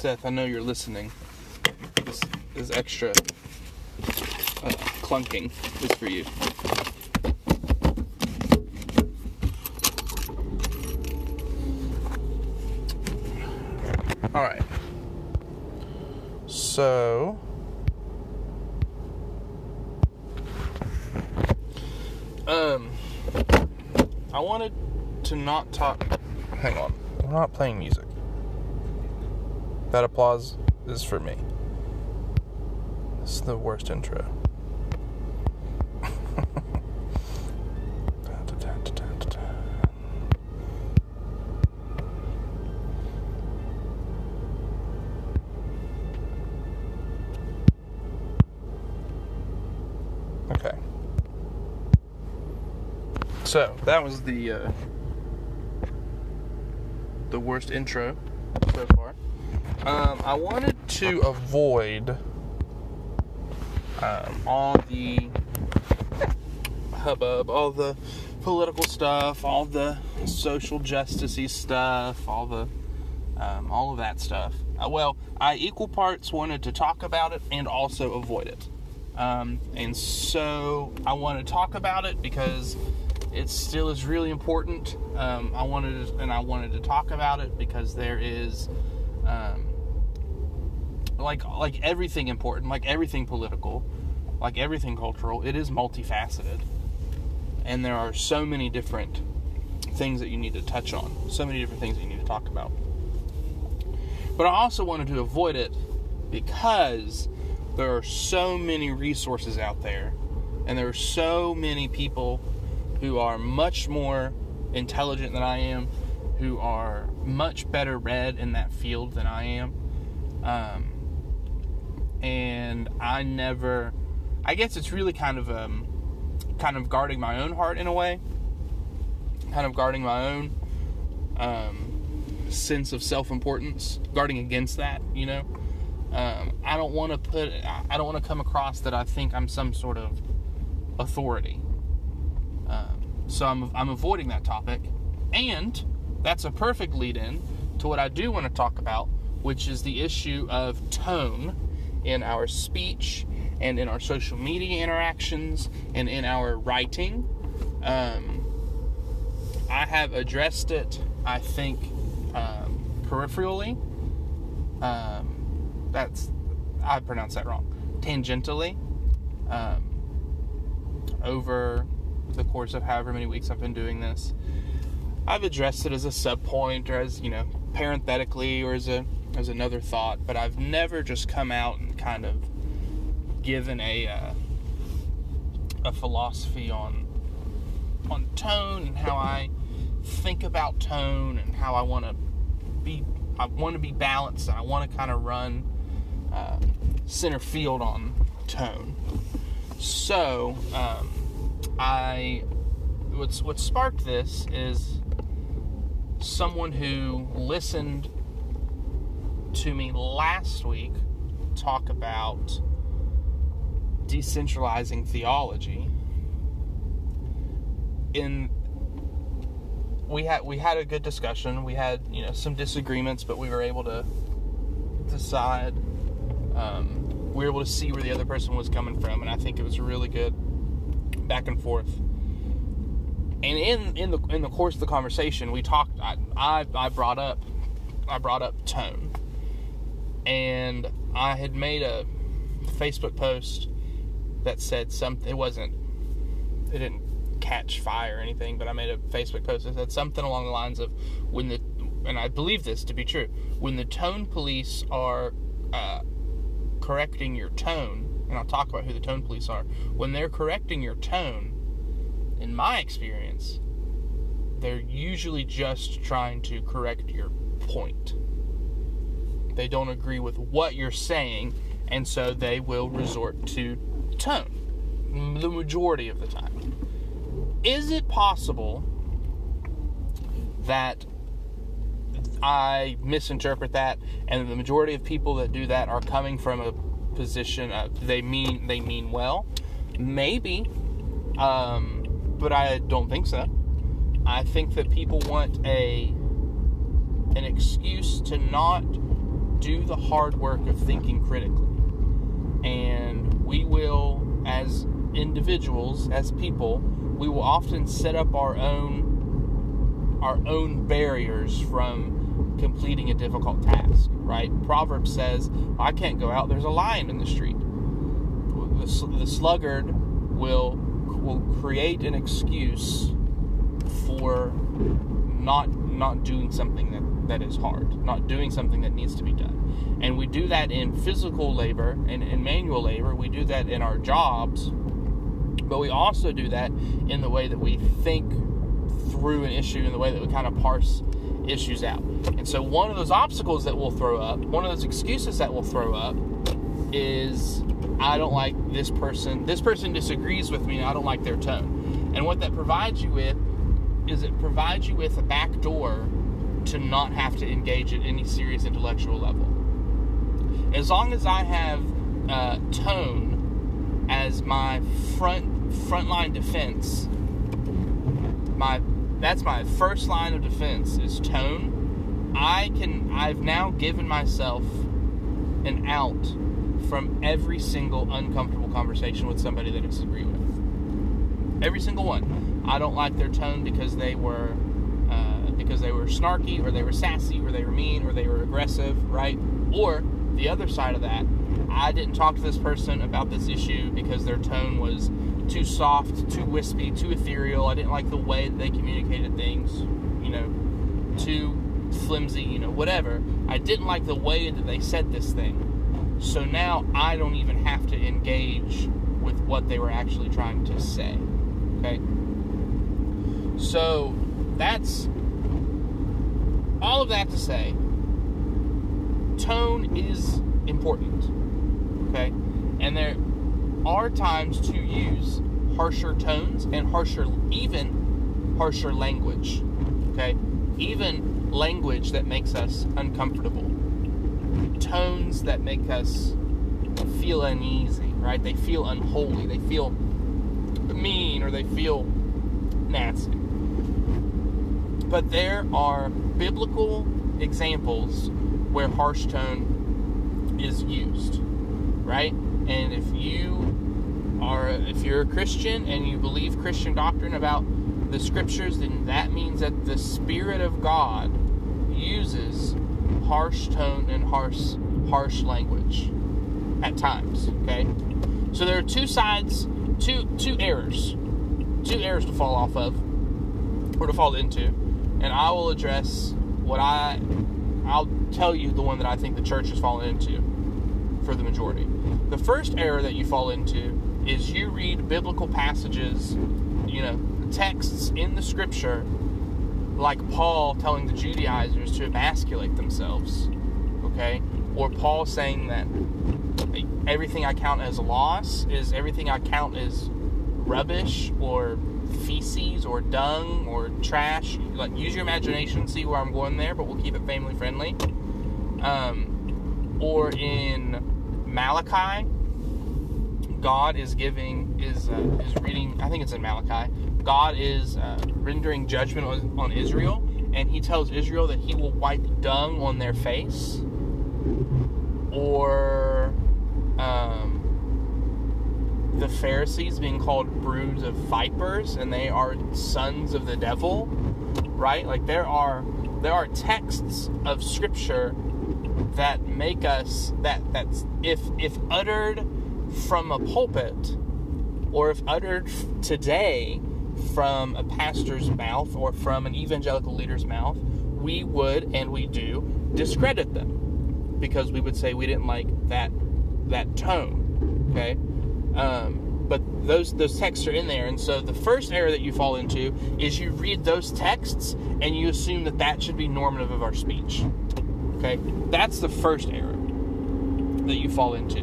Seth, I know you're listening. This is extra uh, clunking is for you. All right. So. Um, I wanted to not talk. Hang on. We're not playing music. That applause is for me. This is the worst intro. Okay. So that was the uh, the worst intro so far. Um, I wanted to avoid um, all the hubbub, all the political stuff, all the social justicey stuff, all the um, all of that stuff. Uh, well, I equal parts wanted to talk about it and also avoid it. Um, and so I want to talk about it because it still is really important. Um, I wanted to, and I wanted to talk about it because there is um, like like everything important, like everything political, like everything cultural. It is multifaceted, and there are so many different things that you need to touch on, so many different things that you need to talk about. But I also wanted to avoid it because there are so many resources out there, and there are so many people who are much more intelligent than I am, who are much better read in that field than I am. Um, and I never, I guess it's really kind of, um, kind of guarding my own heart in a way, kind of guarding my own um, sense of self-importance, guarding against that, you know. Um, I don't want to put, I don't want to come across that I think I'm some sort of authority. Um, so I'm, I'm avoiding that topic. And that's a perfect lead in to what I do want to talk about, which is the issue of tone in our speech and in our social media interactions and in our writing. Um, I have addressed it, I think, um, peripherally. Um, that's, I pronounced that wrong. Tangentially. Um, over the course of however many weeks I've been doing this. I've addressed it as a sub point or as, you know, parenthetically or as a as another thought, but I've never just come out and kind of given a uh, a philosophy on on tone and how I think about tone and how I want to be I want to be balanced and I want to kind of run uh, center field on tone. So um, I what's what sparked this is someone who listened to me last week talk about decentralizing theology in we had we had a good discussion. We had you know some disagreements but we were able to decide um, we were able to see where the other person was coming from and i think it was really good back and forth. And in in the in the course of the conversation we talked I, I i brought up i brought up tone and i had made a facebook post that said something it wasn't it didn't catch fire or anything but i made a facebook post that said something along the lines of when the and i believe this to be true when the tone police are uh, correcting your tone and i'll talk about who the tone police are when they're correcting your tone in my experience, they're usually just trying to correct your point. They don't agree with what you're saying, and so they will resort to tone the majority of the time. Is it possible that I misinterpret that, and the majority of people that do that are coming from a position of they mean they mean well? Maybe. Um, but I don't think so. I think that people want a an excuse to not do the hard work of thinking critically. And we will, as individuals, as people, we will often set up our own our own barriers from completing a difficult task, right? Proverbs says, I can't go out, there's a lion in the street. The, the sluggard will, will create an excuse for not not doing something that, that is hard, not doing something that needs to be done. And we do that in physical labor and in manual labor, we do that in our jobs, but we also do that in the way that we think through an issue, in the way that we kind of parse issues out. And so, one of those obstacles that we'll throw up, one of those excuses that we'll throw up, is I don't like this person. This person disagrees with me, I don't like their tone. And what that provides you with is it provides you with a back door to not have to engage at any serious intellectual level. As long as I have uh, tone as my front frontline defense, my that's my first line of defense is tone. I can I've now given myself an out from every single uncomfortable conversation with somebody that I disagree with. Every single one. I don't like their tone because they were because they were snarky or they were sassy or they were mean or they were aggressive, right? Or the other side of that, I didn't talk to this person about this issue because their tone was too soft, too wispy, too ethereal. I didn't like the way they communicated things, you know, too flimsy, you know, whatever. I didn't like the way that they said this thing. So now I don't even have to engage with what they were actually trying to say. Okay? So that's all of that to say tone is important. Okay? And there are times to use harsher tones and harsher, even harsher language. Okay? Even language that makes us uncomfortable. Tones that make us feel uneasy, right? They feel unholy. They feel mean or they feel nasty. But there are biblical examples where harsh tone is used, right? And if you are, if you're a Christian and you believe Christian doctrine about the scriptures, then that means that the Spirit of God uses harsh tone and harsh, harsh language at times. Okay, so there are two sides, two two errors, two errors to fall off of, or to fall into, and I will address what I, I'll tell you the one that I think the church has fallen into for the majority. The first error that you fall into is you read biblical passages, you know, texts in the scripture, like Paul telling the Judaizers to emasculate themselves, okay? Or Paul saying that everything I count as loss is everything I count as rubbish or feces or dung or trash. Like, use your imagination, see where I'm going there, but we'll keep it family friendly. Um, or in Malachi, God is giving is uh, is reading. I think it's in Malachi. God is uh, rendering judgment on, on, Israel, and He tells Israel that He will wipe dung on their face, or um, the Pharisees being called broods of vipers, and they are sons of the devil. Right? Like there are there are texts of Scripture that make us that that's if if uttered from a pulpit or if uttered today from a pastor's mouth or from an evangelical leader's mouth, we would and we do discredit them because we would say we didn't like that that tone. Okay, um, but those those texts are in there, and so the first error that you fall into is you read those texts and you assume that that should be normative of our speech. Okay? That's the first error that you fall into.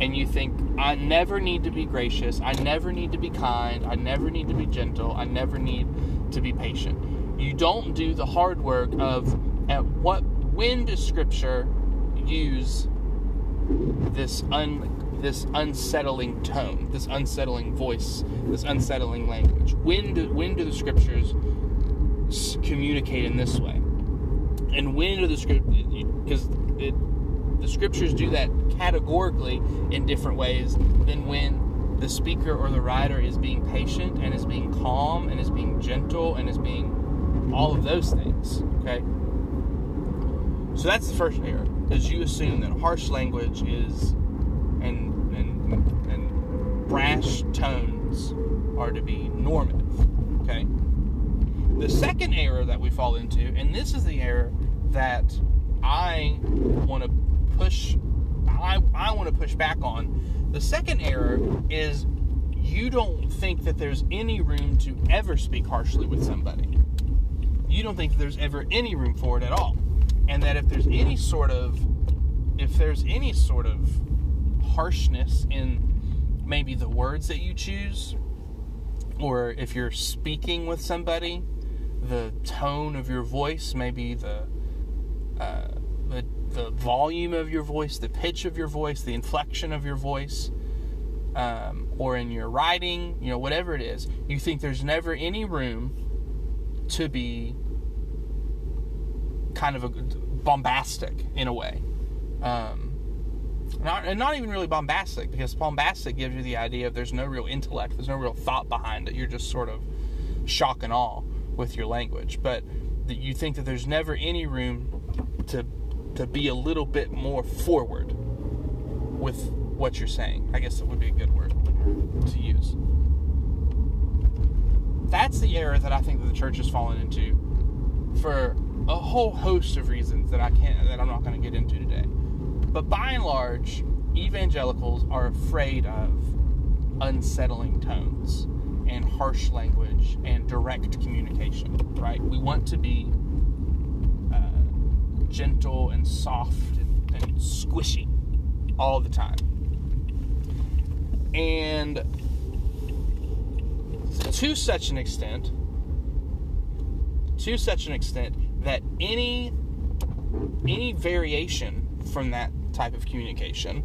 And you think, I never need to be gracious. I never need to be kind. I never need to be gentle. I never need to be patient. You don't do the hard work of at what when does scripture use this un this unsettling tone, this unsettling voice, this unsettling language? When do when do the scriptures communicate in this way? and when do the script because the scriptures do that categorically in different ways than when the speaker or the writer is being patient and is being calm and is being gentle and is being all of those things. Okay? So that's the first error, because you assume that harsh language is and and and brash tones are to be normative. Okay. The second error that we fall into, and this is the error that I want to push I, I want to push back on. The second error is you don't think that there's any room to ever speak harshly with somebody. You don't think there's ever any room for it at all. And that if there's any sort of if there's any sort of harshness in maybe the words that you choose or if you're speaking with somebody, the tone of your voice, maybe the uh, the, the volume of your voice, the pitch of your voice, the inflection of your voice, um, or in your writing, you know, whatever it is, you think there's never any room to be kind of a bombastic in a way. Um, not, and not even really bombastic because bombastic gives you the idea of there's no real intellect, there's no real thought behind it. You're just sort of shock and awe with your language. But you think that there's never any room to to be a little bit more forward with what you're saying. I guess it would be a good word to use. That's the error that I think that the church has fallen into for a whole host of reasons that I can't that I'm not going to get into today. But by and large, evangelicals are afraid of unsettling tones and harsh language and direct communication, right? We want to be uh, gentle and soft and, and squishy all the time. And to such an extent, to such an extent that any any variation from that type of communication,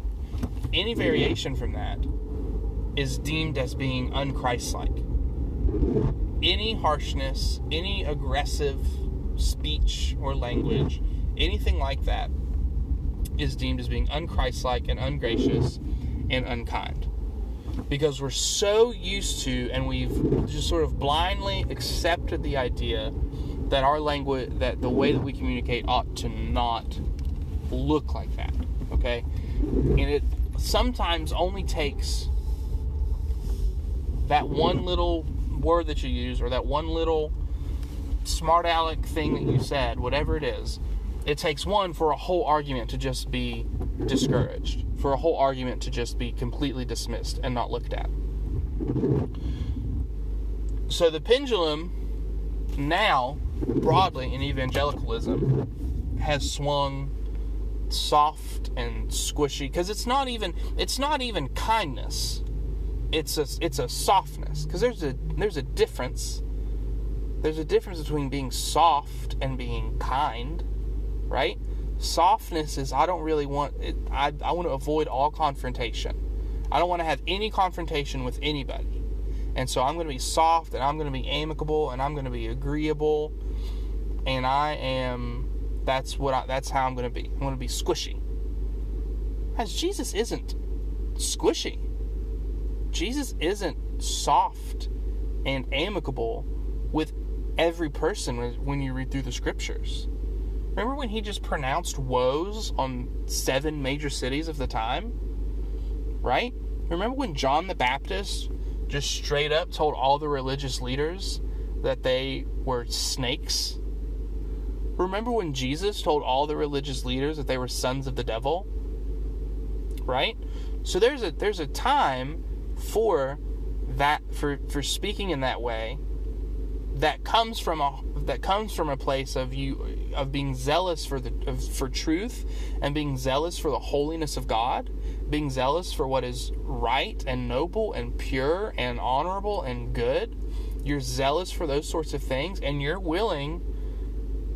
any variation from that is deemed as being unchristlike. Any harshness, any aggressive speech or language, anything like that is deemed as being unchristlike and ungracious and unkind. Because we're so used to and we've just sort of blindly accepted the idea that our language that the way that we communicate ought to not look like that okay? And it sometimes only takes that one little word that you use or that one little smart aleck thing that you said, whatever it is, it takes one for a whole argument to just be discouraged, for a whole argument to just be completely dismissed and not looked at. So the pendulum now, broadly in evangelicalism, has swung soft and squishy because it's not even it's not even kindness. It's a it's a softness because there's a there's a difference. There's a difference between being soft and being kind right? Softness is i don't really want it i, I want to avoid all confrontation. I don't want to have any confrontation with anybody. And so i'm going to be soft and i'm going to be amicable and i'm going to be agreeable and i am that's what I, that's how I'm going to be. I'm going to be squishy. As Jesus isn't squishy. Jesus isn't soft and amicable with every person when you read through the scriptures. Remember when he just pronounced woes on seven major cities of the time? Right? Remember when John the Baptist just straight up told all the religious leaders that they were snakes Remember when Jesus told all the religious leaders that they were sons of the devil? Right? So there's a there's a time for that for for speaking in that way that comes from a that comes from a place of you of being zealous for the of, for truth and being zealous for the holiness of God, being zealous for what is right and noble and pure and honorable and good. You're zealous for those sorts of things and you're willing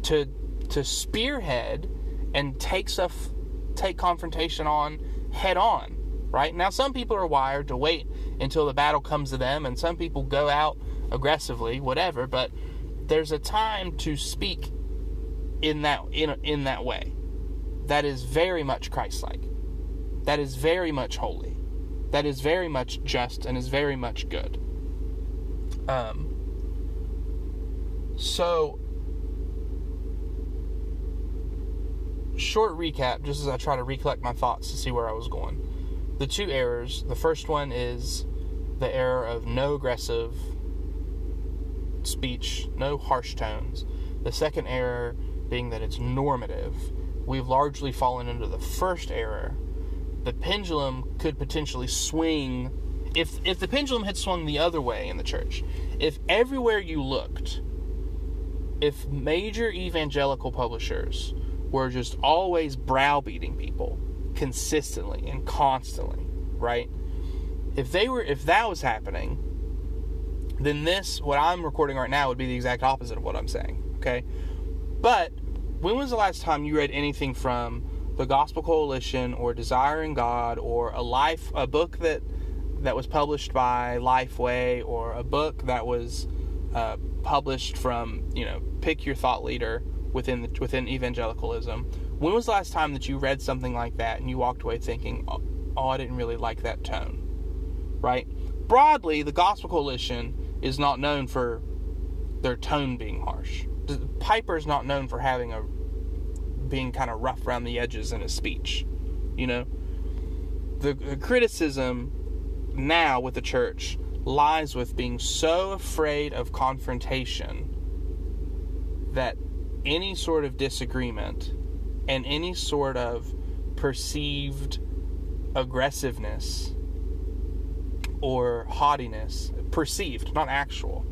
to to spearhead and take stuff take confrontation on head on right? Now some people are wired to wait until the battle comes to them and some people go out aggressively whatever but there's a time to speak in that in in that way. That is very much Christ like, that is very much holy, that is very much just, and is very much good. Um, so, short recap, just as I try to recollect my thoughts to see where I was going. The two errors the first one is the error of no aggressive speech, no harsh tones. The second error being that it's normative. We've largely fallen into the first error. The pendulum could potentially swing if if the pendulum had swung the other way in the church. If everywhere you looked, if major evangelical publishers were just always browbeating people consistently and constantly, right? If they were if that was happening, then this what I'm recording right now would be the exact opposite of what I'm saying, okay? But when was the last time you read anything from the Gospel Coalition or Desiring God or a life a book that that was published by Lifeway or a book that was uh, published from you know pick your thought leader within the, within evangelicalism. When was the last time that you read something like that and you walked away thinking, "Oh, oh I didn't really like that tone," right? Broadly, the Gospel Coalition is not known for their tone being harsh. Piper's not known for having a being kind of rough around the edges in his speech. You know, the, the criticism now with the church lies with being so afraid of confrontation that any sort of disagreement and any sort of perceived aggressiveness or haughtiness, perceived, not actual,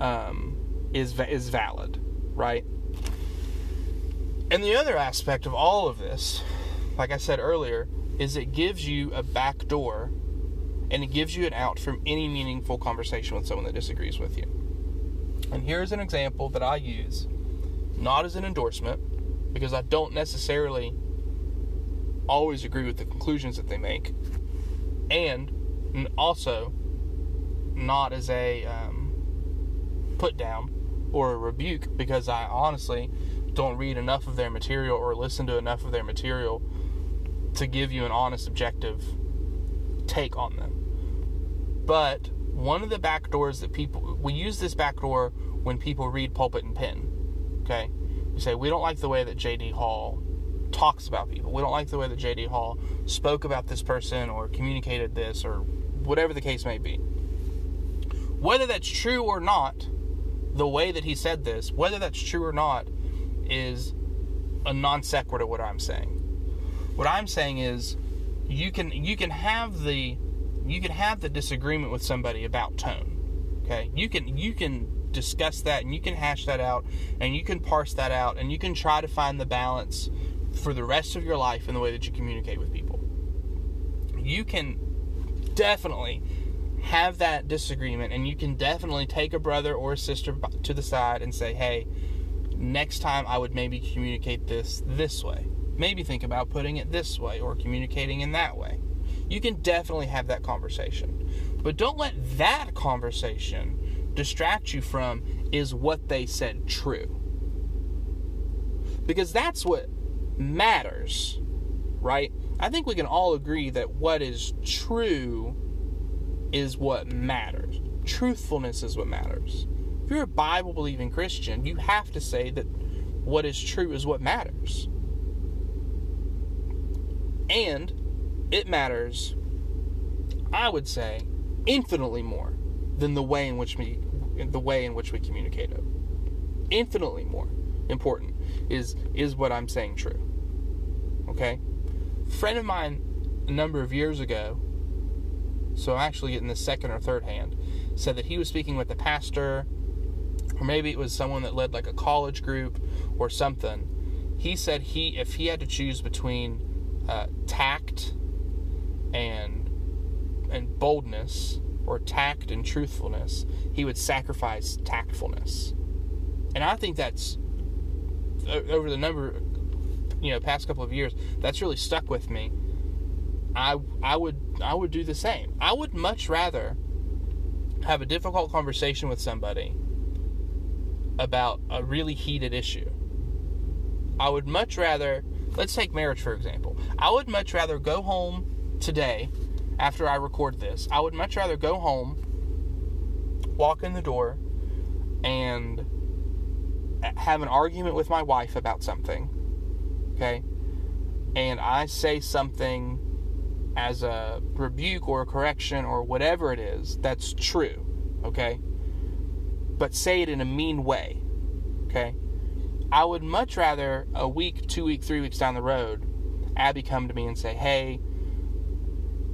um, is is valid, right? And the other aspect of all of this, like I said earlier, is it gives you a back door and it gives you an out from any meaningful conversation with someone that disagrees with you. And here's an example that I use, not as an endorsement, because I don't necessarily always agree with the conclusions that they make, and also not as a um, put down or a rebuke, because I honestly don't read enough of their material or listen to enough of their material to give you an honest, objective take on them. But one of the back doors that people we use this back door when people read pulpit and pen. Okay, you say we don't like the way that J.D. Hall talks about people. We don't like the way that J.D. Hall spoke about this person or communicated this or whatever the case may be. Whether that's true or not, the way that he said this, whether that's true or not, is a non sequitur what I'm saying. What I'm saying is you can you can have the you can have the disagreement with somebody about tone. Okay? You can you can discuss that and you can hash that out and you can parse that out and you can try to find the balance for the rest of your life in the way that you communicate with people. You can definitely have that disagreement and you can definitely take a brother or a sister to the side and say, "Hey, next time I would maybe communicate this this way. Maybe think about putting it this way or communicating in that way. You can definitely have that conversation. But don't let that conversation distract you from is what they said true. Because that's what matters, right? I think we can all agree that what is true is what matters. Truthfulness is what matters. If you're a Bible believing Christian, you have to say that what is true is what matters. And it matters, I would say, infinitely more than the way in which we the way in which we communicate it. Infinitely more important is is what I'm saying true. Okay? Friend of mine a number of years ago, so I'm actually getting the second or third hand, said that he was speaking with a pastor or maybe it was someone that led like a college group or something. He said he if he had to choose between uh, tact and and boldness or tact and truthfulness, he would sacrifice tactfulness. And I think that's over the number you know past couple of years that's really stuck with me. I I would I would do the same. I would much rather have a difficult conversation with somebody about a really heated issue. I would much rather let's take marriage for example. I would much rather go home today after I record this. I would much rather go home, walk in the door, and have an argument with my wife about something. Okay? And I say something as a rebuke or a correction or whatever it is that's true. Okay? But say it in a mean way. Okay? I would much rather a week, two week, three weeks down the road, Abby come to me and say, "Hey,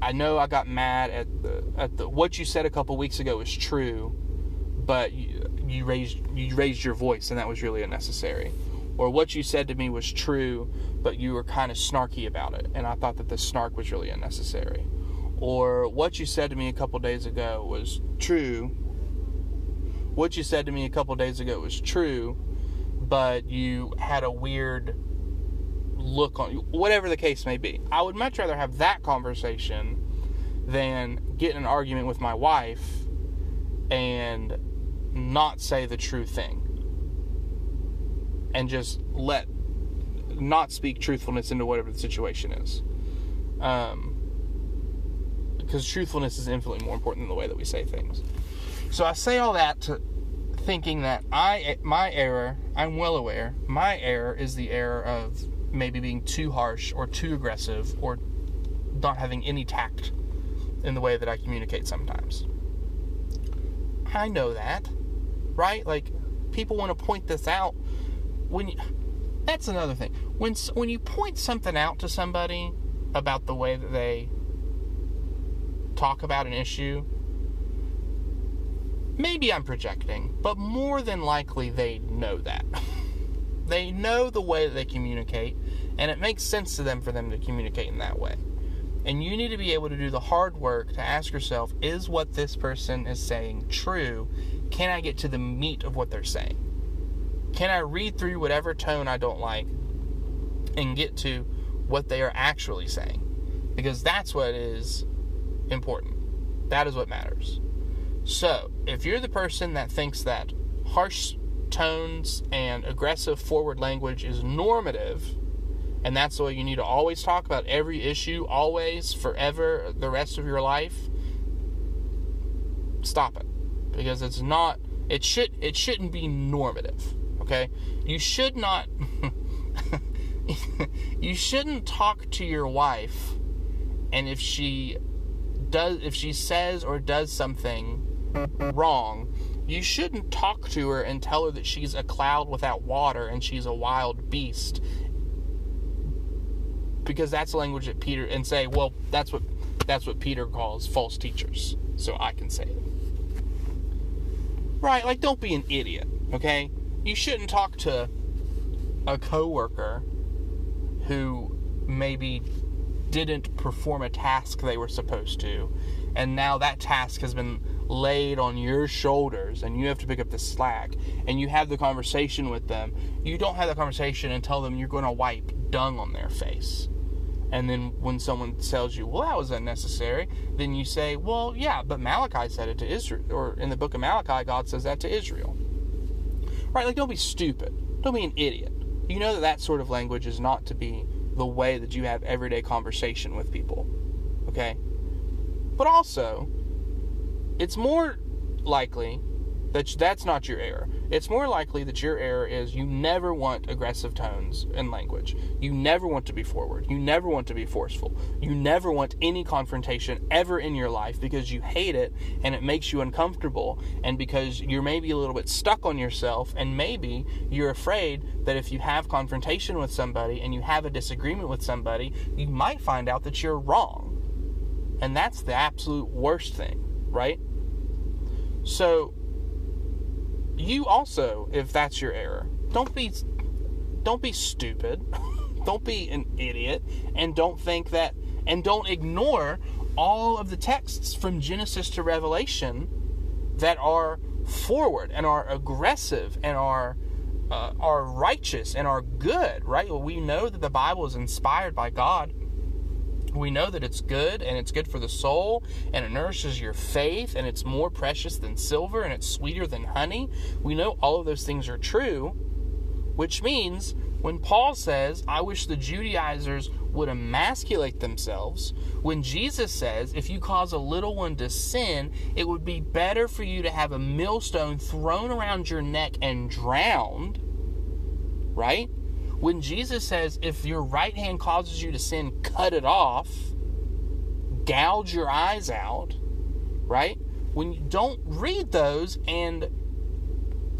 I know I got mad at the at the what you said a couple weeks ago is true, but you, you raised you raised your voice and that was really unnecessary." Or what you said to me was true, but you were kind of snarky about it, and I thought that the snark was really unnecessary. Or what you said to me a couple days ago was true. What you said to me a couple days ago was true, but you had a weird look on whatever the case may be. I would much rather have that conversation than get an argument with my wife and not say the true thing and just let not speak truthfulness into whatever the situation is. Um, because truthfulness is infinitely more important than the way that we say things. So I say all that to thinking that I my error, I'm well aware, my error is the error of maybe being too harsh or too aggressive or not having any tact in the way that I communicate sometimes. I know that, right? Like people want to point this out when you, that's another thing. When when you point something out to somebody about the way that they talk about an issue, maybe I'm projecting, but more than likely they know that. they know the way that they communicate, and it makes sense to them for them to communicate in that way. And you need to be able to do the hard work to ask yourself is what this person is saying true? Can I get to the meat of what they're saying? Can I read through whatever tone I don't like and get to what they are actually saying? Because that's what is important. That is what matters. So, if you're the person that thinks that harsh tones and aggressive forward language is normative, and that's the way you need to always talk about every issue, always, forever, the rest of your life, stop it. Because it's not it should it shouldn't be normative. Okay? You should not you shouldn't talk to your wife and if she does if she says or does something wrong, you shouldn't talk to her and tell her that she's a cloud without water and she's a wild beast. Because that's the language that Peter and say, well, that's what that's what Peter calls false teachers. So I can say it. Right, like don't be an idiot, okay? You shouldn't talk to a coworker who maybe didn't perform a task they were supposed to. And now that task has been laid on your shoulders and you have to pick up the slack and you have the conversation with them. You don't have the conversation and tell them you're going to wipe dung on their face. And then when someone tells you well that was unnecessary then you say well yeah but malachi said it to israel or in the book of malachi god says that to israel. Right? Like don't be stupid. Don't be an idiot. You know that that sort of language is not to be the way that you have everyday conversation with people okay? But also, it's more likely that that's not your error. It's more likely that your error is you never want aggressive tones in language. You never want to be forward. You never want to be forceful. You never want any confrontation ever in your life because you hate it and it makes you uncomfortable and because you're maybe a little bit stuck on yourself and maybe you're afraid that if you have confrontation with somebody and you have a disagreement with somebody, you might find out that you're wrong and that's the absolute worst thing, right? So you also, if that's your error, don't be don't be stupid. don't be an idiot and don't think that and don't ignore all of the texts from Genesis to Revelation that are forward and are aggressive and are uh, are righteous and are good, right? Well, we know that the Bible is inspired by God we know that it's good and it's good for the soul and it nourishes your faith and it's more precious than silver and it's sweeter than honey. We know all of those things are true. which means when Paul says, I wish the Judaizers would emasculate themselves, when Jesus says, if you cause a little one to sin, it would be better for you to have a millstone thrown around your neck and drowned, right? When Jesus says, if your right hand causes you to sin, cut it off, gouge your eyes out, right? When you don't read those and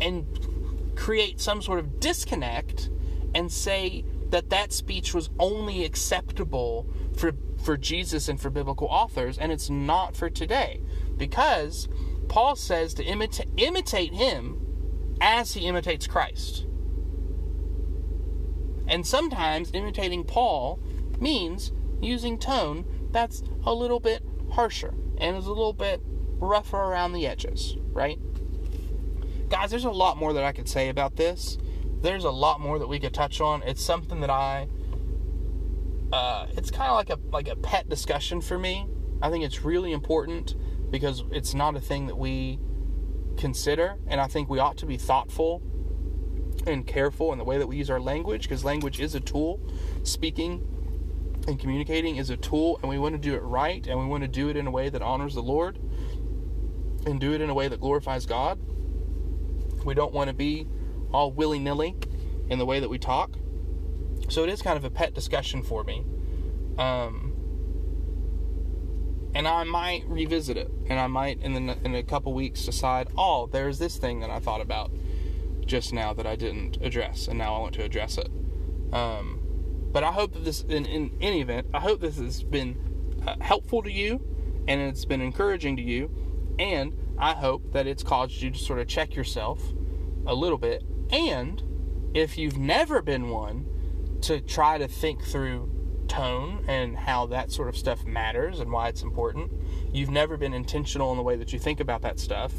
and create some sort of disconnect and say that that speech was only acceptable for for Jesus and for biblical authors and it's not for today because Paul says to imita- imitate him as he imitates Christ. And sometimes imitating Paul means using tone that's a little bit harsher and is a little bit rougher around the edges, right? Guys, there's a lot more that I could say about this there's a lot more that we could touch on. It's something that I uh, it's kind of like a like a pet discussion for me. I think it's really important because it's not a thing that we consider, and I think we ought to be thoughtful and careful in the way that we use our language because language is a tool. Speaking and communicating is a tool, and we want to do it right, and we want to do it in a way that honors the Lord and do it in a way that glorifies God. We don't want to be all willy nilly in the way that we talk. So it is kind of a pet discussion for me. Um, and I might revisit it, and I might in the, in a couple weeks decide, oh, there's this thing that I thought about just now that I didn't address, and now I want to address it. Um, but I hope that this, in, in any event, I hope this has been uh, helpful to you, and it's been encouraging to you, and I hope that it's caused you to sort of check yourself a little bit and if you've never been one, to try to think through tone and how that sort of stuff matters and why it's important. You've never been intentional in the way that you think about that stuff.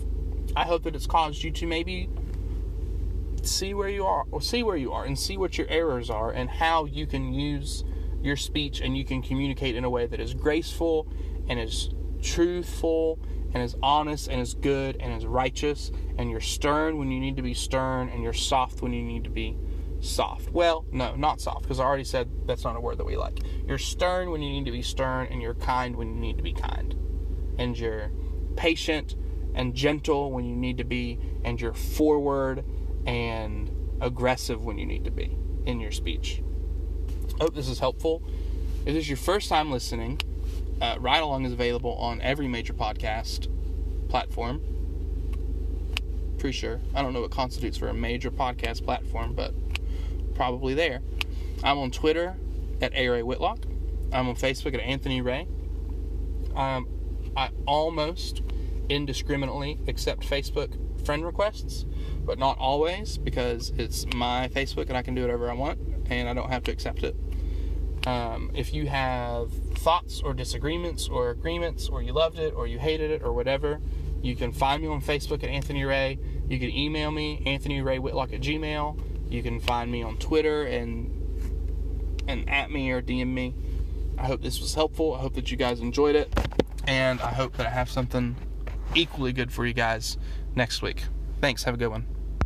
I hope that it's caused you to maybe see where you are or see where you are and see what your errors are and how you can use your speech and you can communicate in a way that is graceful and is truthful and is honest and is good and is righteous, and you're stern when you need to be stern, and you're soft when you need to be soft. Well, no, not soft, because I already said that's not a word that we like. You're stern when you need to be stern, and you're kind when you need to be kind. And you're patient and gentle when you need to be, and you're forward and aggressive when you need to be in your speech. Hope this is helpful. If this is your first time listening, uh, Ride Along is available on every major podcast platform. Pretty sure. I don't know what constitutes for a major podcast platform, but probably there. I'm on Twitter at A. Ray Whitlock. I'm on Facebook at Anthony Ray. Um, I almost indiscriminately accept Facebook friend requests, but not always because it's my Facebook and I can do whatever I want and I don't have to accept it. Um, if you have thoughts or disagreements or agreements, or you loved it or you hated it or whatever, you can find me on Facebook at Anthony Ray. You can email me, Anthony Ray Whitlock at Gmail. You can find me on Twitter and and at me or DM me. I hope this was helpful. I hope that you guys enjoyed it. And I hope that I have something equally good for you guys next week. Thanks. Have a good one.